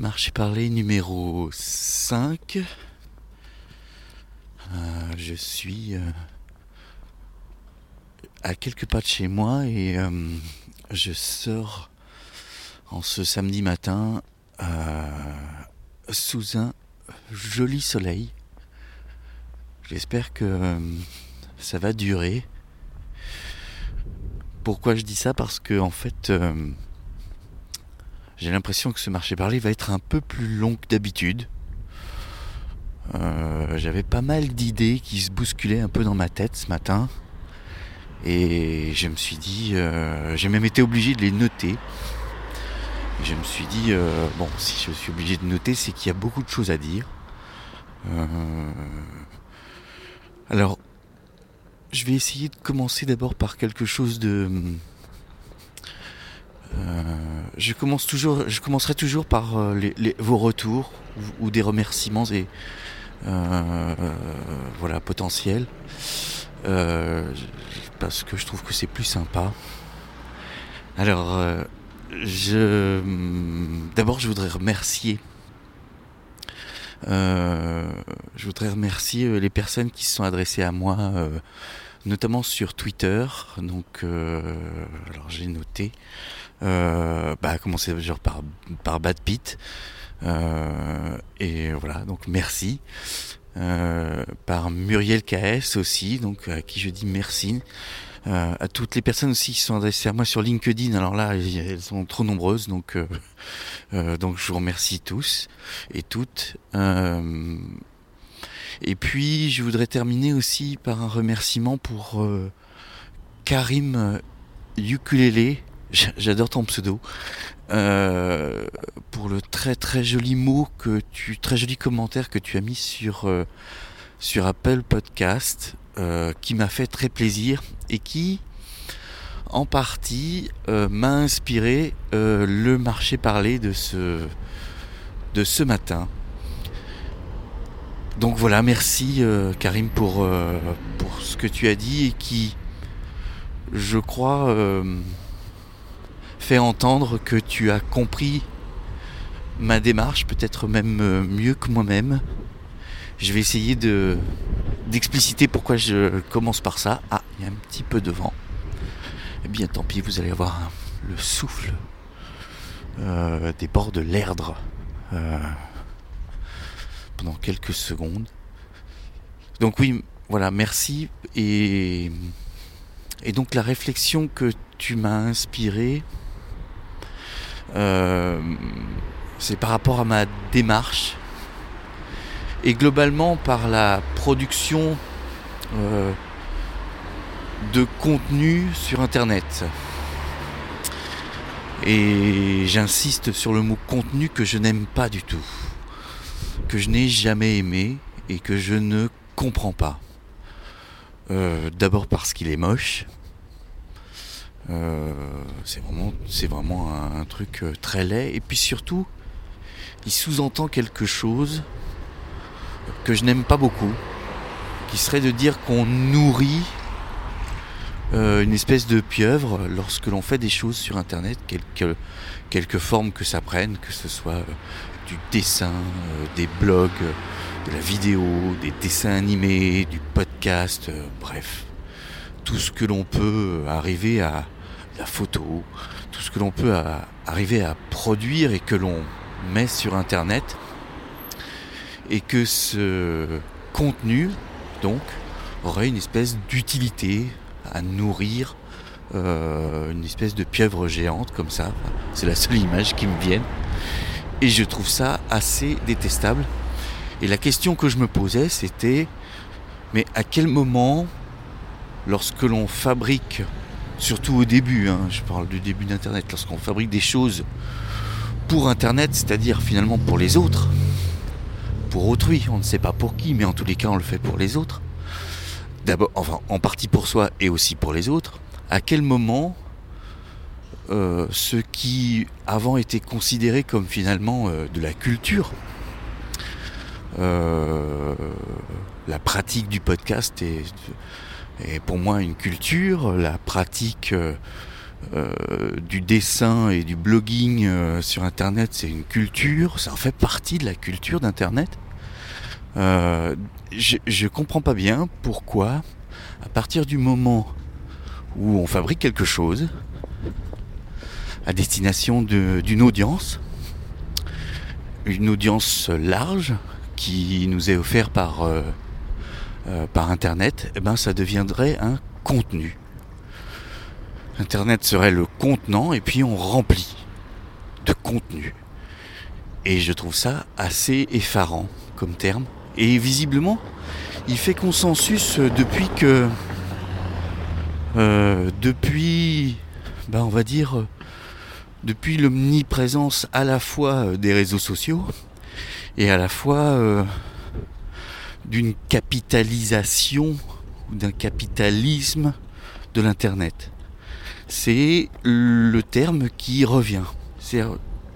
Marché parler numéro 5. Euh, je suis euh, à quelques pas de chez moi et euh, je sors en ce samedi matin sous un joli soleil. J'espère que ça va durer. Pourquoi je dis ça? Parce que en fait j'ai l'impression que ce marché parler va être un peu plus long que d'habitude. Euh, j'avais pas mal d'idées qui se bousculaient un peu dans ma tête ce matin. Et je me suis dit, euh, j'ai même été obligé de les noter. je me suis dit, euh, bon, si je suis obligé de noter, c'est qu'il y a beaucoup de choses à dire. alors, je vais essayer de commencer d'abord par quelque chose de je commence toujours, je commencerai toujours par euh, vos retours ou, des remerciements et euh, voilà potentiels parce que je trouve que c'est plus sympa. Alors, je d'abord je voudrais remercier. je voudrais remercier les personnes qui se sont adressées à moi, notamment sur Twitter. Donc, alors j'ai noté. Euh, bah, commencer par, par Bad Pit. Euh, et voilà, donc merci. Euh, par Muriel KS aussi, donc à qui je dis merci. Euh, à toutes les personnes aussi qui sont adressées à moi sur LinkedIn. Alors là, elles sont trop nombreuses, donc euh, euh donc je vous remercie tous et toutes. Et puis je voudrais terminer aussi par un remerciement pour Karim Ukulele j'adore ton pseudo, euh, pour le très très joli mot que tu, très joli commentaire que tu as mis sur euh, sur Apple Podcast, euh, qui m'a fait très plaisir et qui, en partie, m'a inspiré le marché parlé de ce de ce matin. Donc voilà, merci Karim pour pour ce que tu as dit et qui, je crois fait entendre que tu as compris ma démarche, peut-être même euh, mieux que moi-même. Je vais essayer de d'expliciter pourquoi je commence par ça. Ah, il y a un petit peu de vent. Eh bien, tant pis, vous allez avoir le souffle euh, des bords de l'Erdre euh, pendant quelques secondes. Donc oui, voilà, merci. Et, et donc la réflexion que tu m'as inspirée, euh, c'est par rapport à ma démarche et globalement par la production euh, de contenu sur Internet. Et j'insiste sur le mot contenu que je n'aime pas du tout, que je n'ai jamais aimé et que je ne comprends pas. Euh, d'abord parce qu'il est moche, euh, c'est vraiment, un, truc euh, très laid. Et puis surtout, il sous-entend quelque chose que je n'aime pas beaucoup, qui serait de dire qu'on nourrit une espèce de pieuvre lorsque l'on fait des choses sur Internet, quelque, quelque forme que ça prenne, que ce soit du dessin, des blogs, de la vidéo, des dessins animés, du podcast, bref tout ce que l'on peut arriver à la photo, tout ce que l'on peut arriver à produire et que l'on met sur internet et que ce contenu donc aurait une espèce d'utilité à nourrir euh, une espèce de pieuvre géante comme ça. C'est la seule image qui me vienne. Et je trouve ça assez détestable. Et la question que je me posais, c'était, mais à quel moment lorsque l'on fabrique, surtout au début, hein, je parle du début d'Internet, lorsqu'on fabrique des choses pour Internet, c'est-à-dire finalement pour les autres, pour autrui, on ne sait pas pour qui, mais en tous les cas on le fait pour les autres, d'abord, enfin en partie pour soi et aussi pour les autres, à quel moment euh, ce qui avant était considéré comme finalement euh, de la culture, euh, la pratique du podcast est pour moi une culture, la pratique du dessin et du blogging sur Internet, c'est une culture, ça en fait partie de la culture d'Internet. je, je comprends pas bien pourquoi, à partir du moment où on fabrique quelque chose à destination d'une audience, une audience large qui nous est offerte par, euh, euh, par Internet, eh ben ça deviendrait un contenu. Internet serait le contenant et puis on remplit de contenu. Et je trouve ça assez effarant comme terme. Et visiblement, il fait consensus depuis que... Euh, depuis, ben on va dire, depuis l'omniprésence à la fois des réseaux sociaux, et à la fois euh, d'une capitalisation ou d'un capitalisme de l'Internet. C'est le terme qui revient.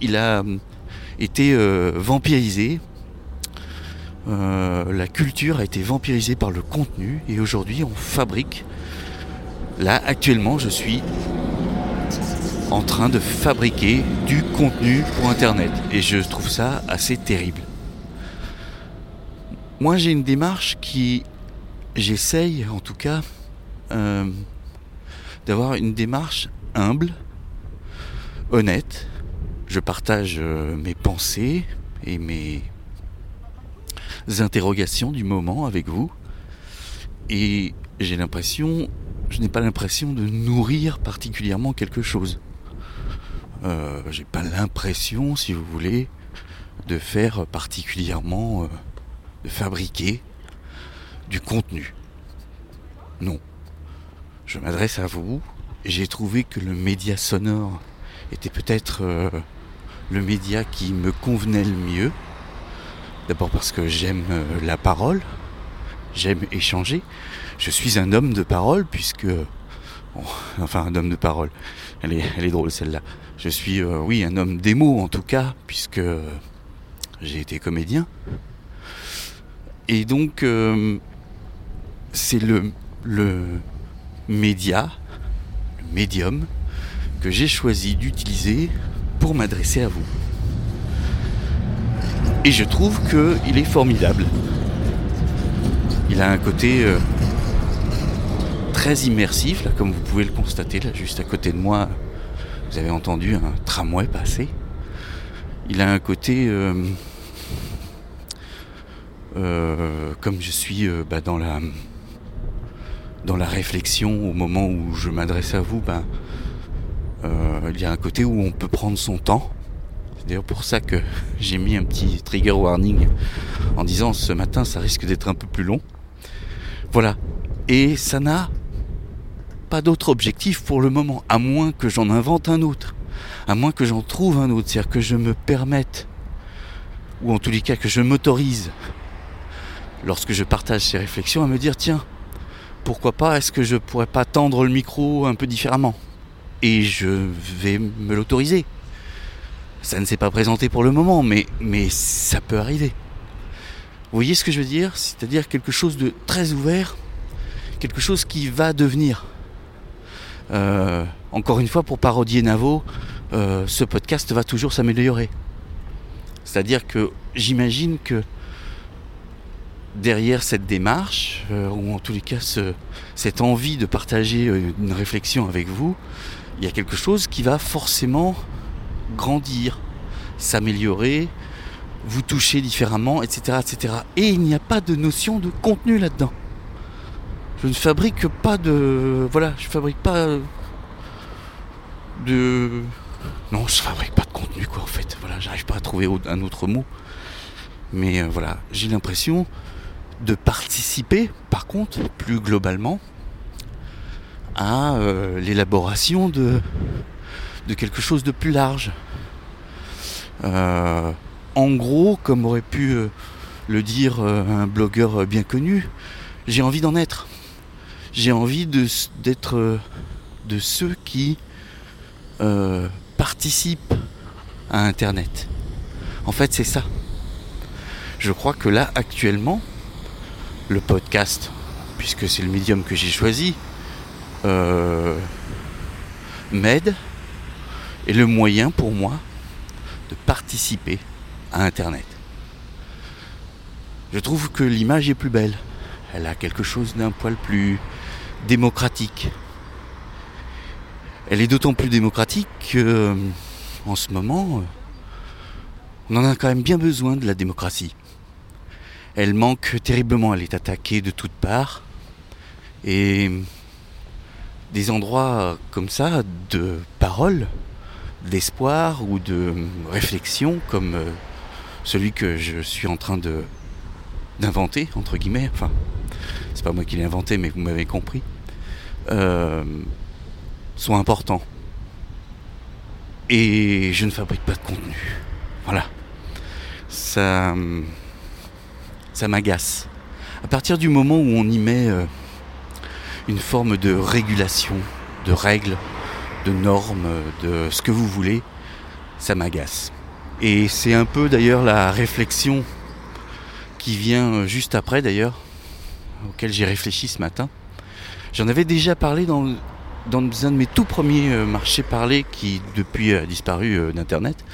Il a euh, été euh, vampirisé. la culture a été vampirisée par le contenu et aujourd'hui on fabrique. Là actuellement je suis en train de fabriquer du contenu pour Internet. Et je trouve ça assez terrible. Moi j'ai une démarche qui, j'essaye en tout cas, euh, d'avoir une démarche humble, honnête. Je partage euh, mes pensées et mes interrogations du moment avec vous. Et j'ai l'impression, je n'ai pas l'impression de nourrir particulièrement quelque chose. Euh, j'ai pas l'impression, si vous voulez, de faire particulièrement, euh, de fabriquer du contenu. Non. Je m'adresse à vous. J'ai trouvé que le média sonore était peut-être euh, le média qui me convenait le mieux. D'abord parce que j'aime la parole, j'aime échanger. Je suis un homme de parole puisque... enfin, un homme de parole. Elle est, drôle celle-là. Je suis, euh, oui, un homme démo en tout cas, puisque j'ai été comédien. Et donc, euh, c'est le, le média, le médium, que j'ai choisi d'utiliser pour m'adresser à vous. Et je trouve qu'il est formidable. Il a un côté euh, très immersif, là, comme vous pouvez le constater, là, juste à côté de moi, vous avez entendu un tramway passer. Il a un côté, euh, euh, comme je suis euh, bah, dans la dans la réflexion au moment où je m'adresse à vous, bah, il y a un côté où on peut prendre son temps. C'est d'ailleurs pour ça que j'ai mis un petit trigger warning en disant ce matin ça risque d'être un peu plus long. Voilà. Et ça n'a d'autre objectif pour le moment, à moins que j'en invente un autre, à moins que j'en trouve un autre, c'est-à-dire que je me permette, ou en tous les cas que je m'autorise, lorsque je partage ces réflexions, à me dire tiens, pourquoi pas, est-ce que je pourrais pas tendre le micro un peu différemment? Et je vais me l'autoriser. Ça ne s'est pas présenté pour le moment, mais, mais ça peut arriver. Vous voyez ce que je veux dire? C'est-à-dire quelque chose de très ouvert, quelque chose qui va devenir. Euh, encore une fois, pour parodier Navo, euh, ce podcast va toujours s'améliorer. C'est-à-dire que j'imagine que derrière cette démarche, euh, ou en tous les cas cette envie de partager une réflexion avec vous, il y a quelque chose qui va forcément grandir, s'améliorer, vous toucher différemment, etc., etc. Et il n'y a pas de notion de contenu là-dedans je ne fabrique pas de. Voilà, je fabrique pas de. Non, je fabrique pas de contenu, quoi, en fait. Voilà, j'arrive pas à trouver un autre mot. Mais euh, voilà, j'ai l'impression de participer, par contre, plus globalement, à euh, l'élaboration de, quelque chose de plus large. Euh, en gros, comme aurait pu le dire un blogueur bien connu, j'ai envie d'en être j'ai envie d'être euh, de, ceux qui euh, participent à Internet. En fait, c'est ça. Je crois que là, actuellement, le podcast, puisque c'est le médium que j'ai choisi, euh, m'aide, est le moyen pour moi de participer à Internet. Je trouve que l'image est plus belle. Elle a quelque chose d'un poil plus démocratique. Elle est d'autant plus démocratique que, euh, en ce moment, euh, on en a quand même bien besoin de la démocratie. Elle manque terriblement, elle est attaquée de toutes parts. Et des endroits comme ça de parole, d'espoir ou de réflexion comme euh, celui que je suis en train de d'inventer entre guillemets enfin c'est pas moi qui l'ai inventé mais vous m'avez compris euh, sont importants et je ne fabrique pas de contenu voilà ça m'agace à partir du moment où on y met euh, une forme de régulation de règles de normes, de ce que vous voulez, ça m'agace. Et c'est un peu d'ailleurs la réflexion qui vient juste après d'ailleurs, auquel j'ai réfléchi ce matin. J'en avais déjà parlé dans, dans un de mes tout premiers euh, marchés parlés qui depuis a disparu euh, d'Internet.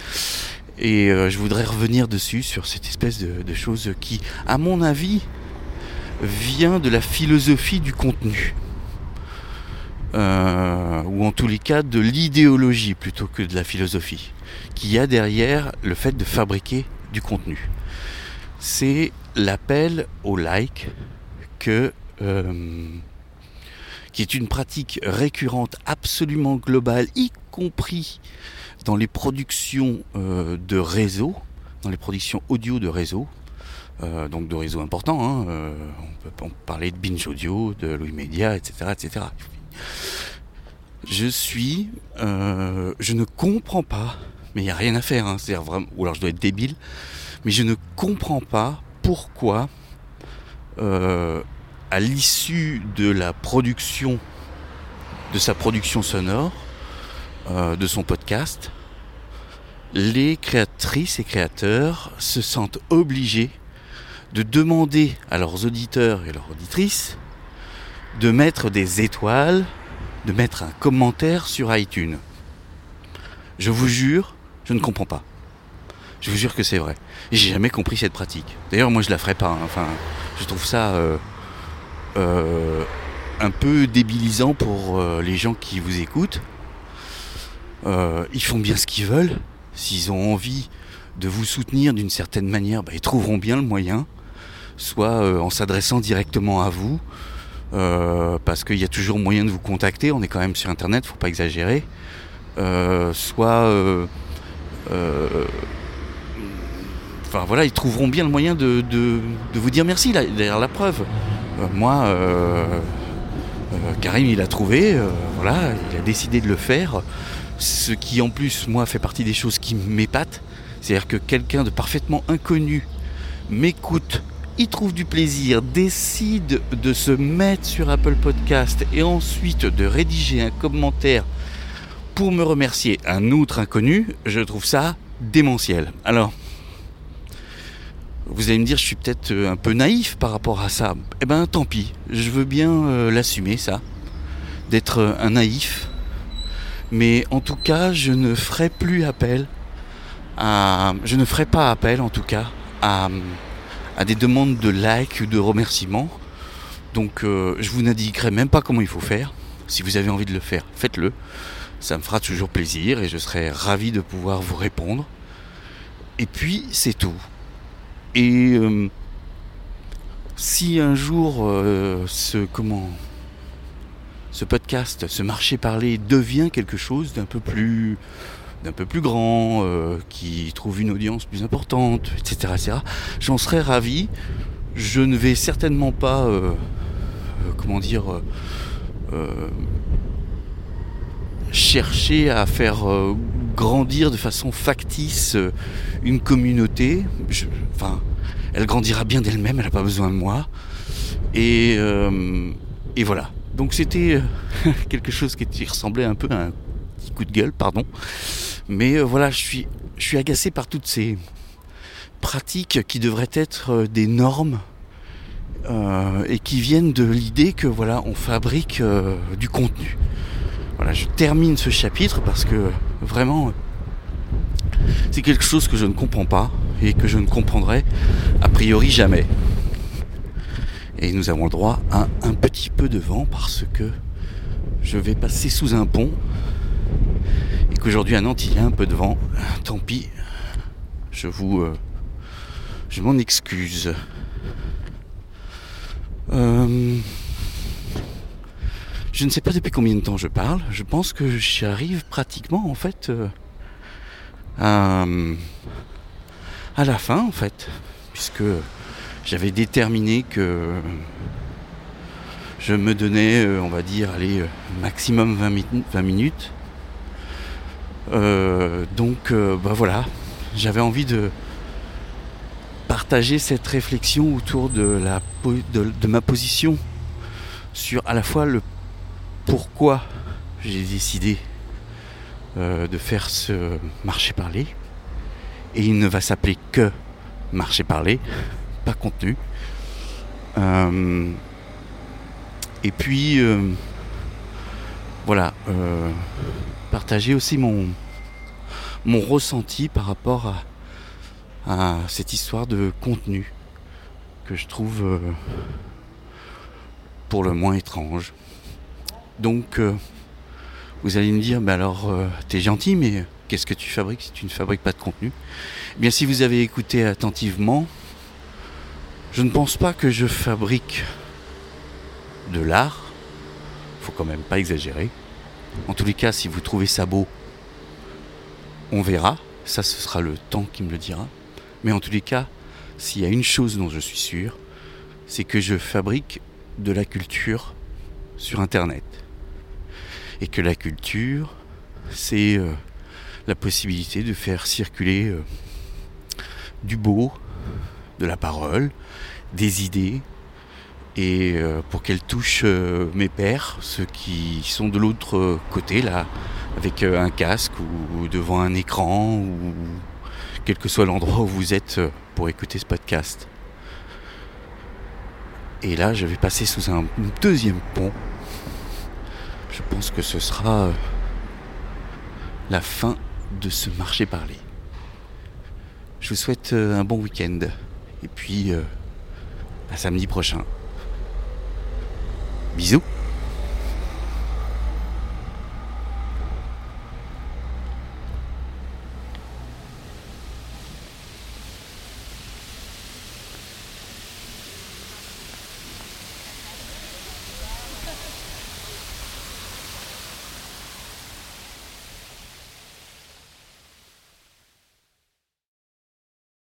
Et euh, je voudrais revenir dessus, sur cette espèce de, de chose qui, à mon avis, vient de la philosophie du contenu. Ou en tous les cas de l'idéologie plutôt que de la philosophie, qui a derrière le fait de fabriquer du contenu. C'est l'appel au like que qui est une pratique récurrente absolument globale, y compris dans les productions euh, de réseau, dans les productions audio de réseau, donc de réseaux importants. Hein, on peut parler de Binge Audio, de Louis Media, etc., etc. Je suis, euh, je ne comprends pas, mais il n'y a rien à faire, hein, c'est vraiment, ou alors je dois être débile, mais je ne comprends pas pourquoi, euh, à l'issue de la production, de sa production sonore, euh, de son podcast, les créatrices et créateurs se sentent obligés de demander à leurs auditeurs et leurs auditrices de mettre des étoiles, de mettre un commentaire sur iTunes. Je vous jure, je ne comprends pas. Je vous jure que c'est vrai. J'ai jamais compris cette pratique. D'ailleurs, moi, je la ferai pas. Hein. Enfin, je trouve ça euh, euh, un peu débilisant pour euh, les gens qui vous écoutent. ils font bien ce qu'ils veulent. S'ils ont envie de vous soutenir d'une certaine manière, bah, ils trouveront bien le moyen, soit en s'adressant directement à vous, euh, parce qu'il y a toujours moyen de vous contacter, on est quand même sur internet, faut pas exagérer. Euh, soit euh, enfin voilà, ils trouveront bien le moyen de, vous dire merci derrière la preuve. Moi, Karim il a trouvé, voilà, il a décidé de le faire. Ce qui en plus, moi, fait partie des choses qui m'épatent. C'est-à-dire que quelqu'un de parfaitement inconnu m'écoute il trouve du plaisir, décide de se mettre sur Apple Podcast et ensuite de rédiger un commentaire pour me remercier un autre inconnu, je trouve ça démentiel. Alors, vous allez me dire, je suis peut-être un peu naïf par rapport à ça. Eh ben, tant pis, je veux bien euh, l'assumer, ça, d'être un naïf. Mais en tout cas, je ne ferai plus appel à. Je ne ferai pas appel, en tout cas, à des demandes de like ou de remerciements. Donc euh, je vous n'indiquerai même pas comment il faut faire. Si vous avez envie de le faire, faites-le. Ça me fera toujours plaisir et je serai ravi de pouvoir vous répondre. Et puis c'est tout. Et euh, si un jour euh, ce comment ce podcast, ce marché parlé devient quelque chose d'un peu plus d'un peu plus grand, euh, qui trouve une audience plus importante, etc. etc. J'en serais ravi. Je ne vais certainement pas, comment dire, chercher à faire grandir de façon factice une communauté. elle grandira bien d'elle-même, elle n'a pas besoin de moi. Et, et voilà. Donc c'était quelque chose qui ressemblait un peu à un petit coup de gueule, pardon. Mais euh, voilà, je suis, agacé par toutes ces pratiques qui devraient être euh, des normes euh, et qui viennent de l'idée que voilà, on fabrique du contenu. Voilà, je termine ce chapitre parce que vraiment, c'est quelque chose que je ne comprends pas et que je ne comprendrai a priori jamais. Et nous avons le droit à un petit peu de vent parce que je vais passer sous un pont et qu'aujourd'hui à Nantes il y a un peu de vent. Tant pis, je vous... Euh, je m'en excuse. Euh, je ne sais pas depuis combien de temps je parle. Je pense que j'arrive pratiquement en fait euh, à, la fin en fait. Puisque j'avais déterminé que je me donnais, on va dire, allez, maximum 20, minutes. donc, bah voilà, j'avais envie de partager cette réflexion autour de, la, de, ma position sur à la fois le pourquoi j'ai décidé euh, de faire ce marché parler. Et il ne va s'appeler que marché parler, pas contenu. Euh, et puis, euh, voilà, partager aussi mon, mon ressenti par rapport à, cette histoire de contenu que je trouve pour le moins étrange. Donc, euh, vous allez me dire, bah alors, euh, t'es gentil, mais qu'est-ce que tu fabriques si tu ne fabriques pas de contenu? Eh Bien, si vous avez écouté attentivement, je ne pense pas que je fabrique de l'art. Faut quand même pas exagérer. En tous les cas, si vous trouvez ça beau, on verra. Ça, ce sera le temps qui me le dira. Mais en tous les cas, s'il y a une chose dont je suis sûr, c'est que je fabrique de la culture sur Internet. Et que la culture, c'est euh, la possibilité de faire circuler euh, du beau, de la parole, des idées, et euh, pour qu'elle touche mes pères, ceux qui sont de l'autre côté, là, avec un casque ou devant un écran ou quel que soit l'endroit où vous êtes pour écouter ce podcast. Et là, je vais passer sous un deuxième pont. Je pense que ce sera euh, la fin de ce marché parlé. Je vous souhaite euh, un bon week-end. Et puis, à samedi prochain. Bisous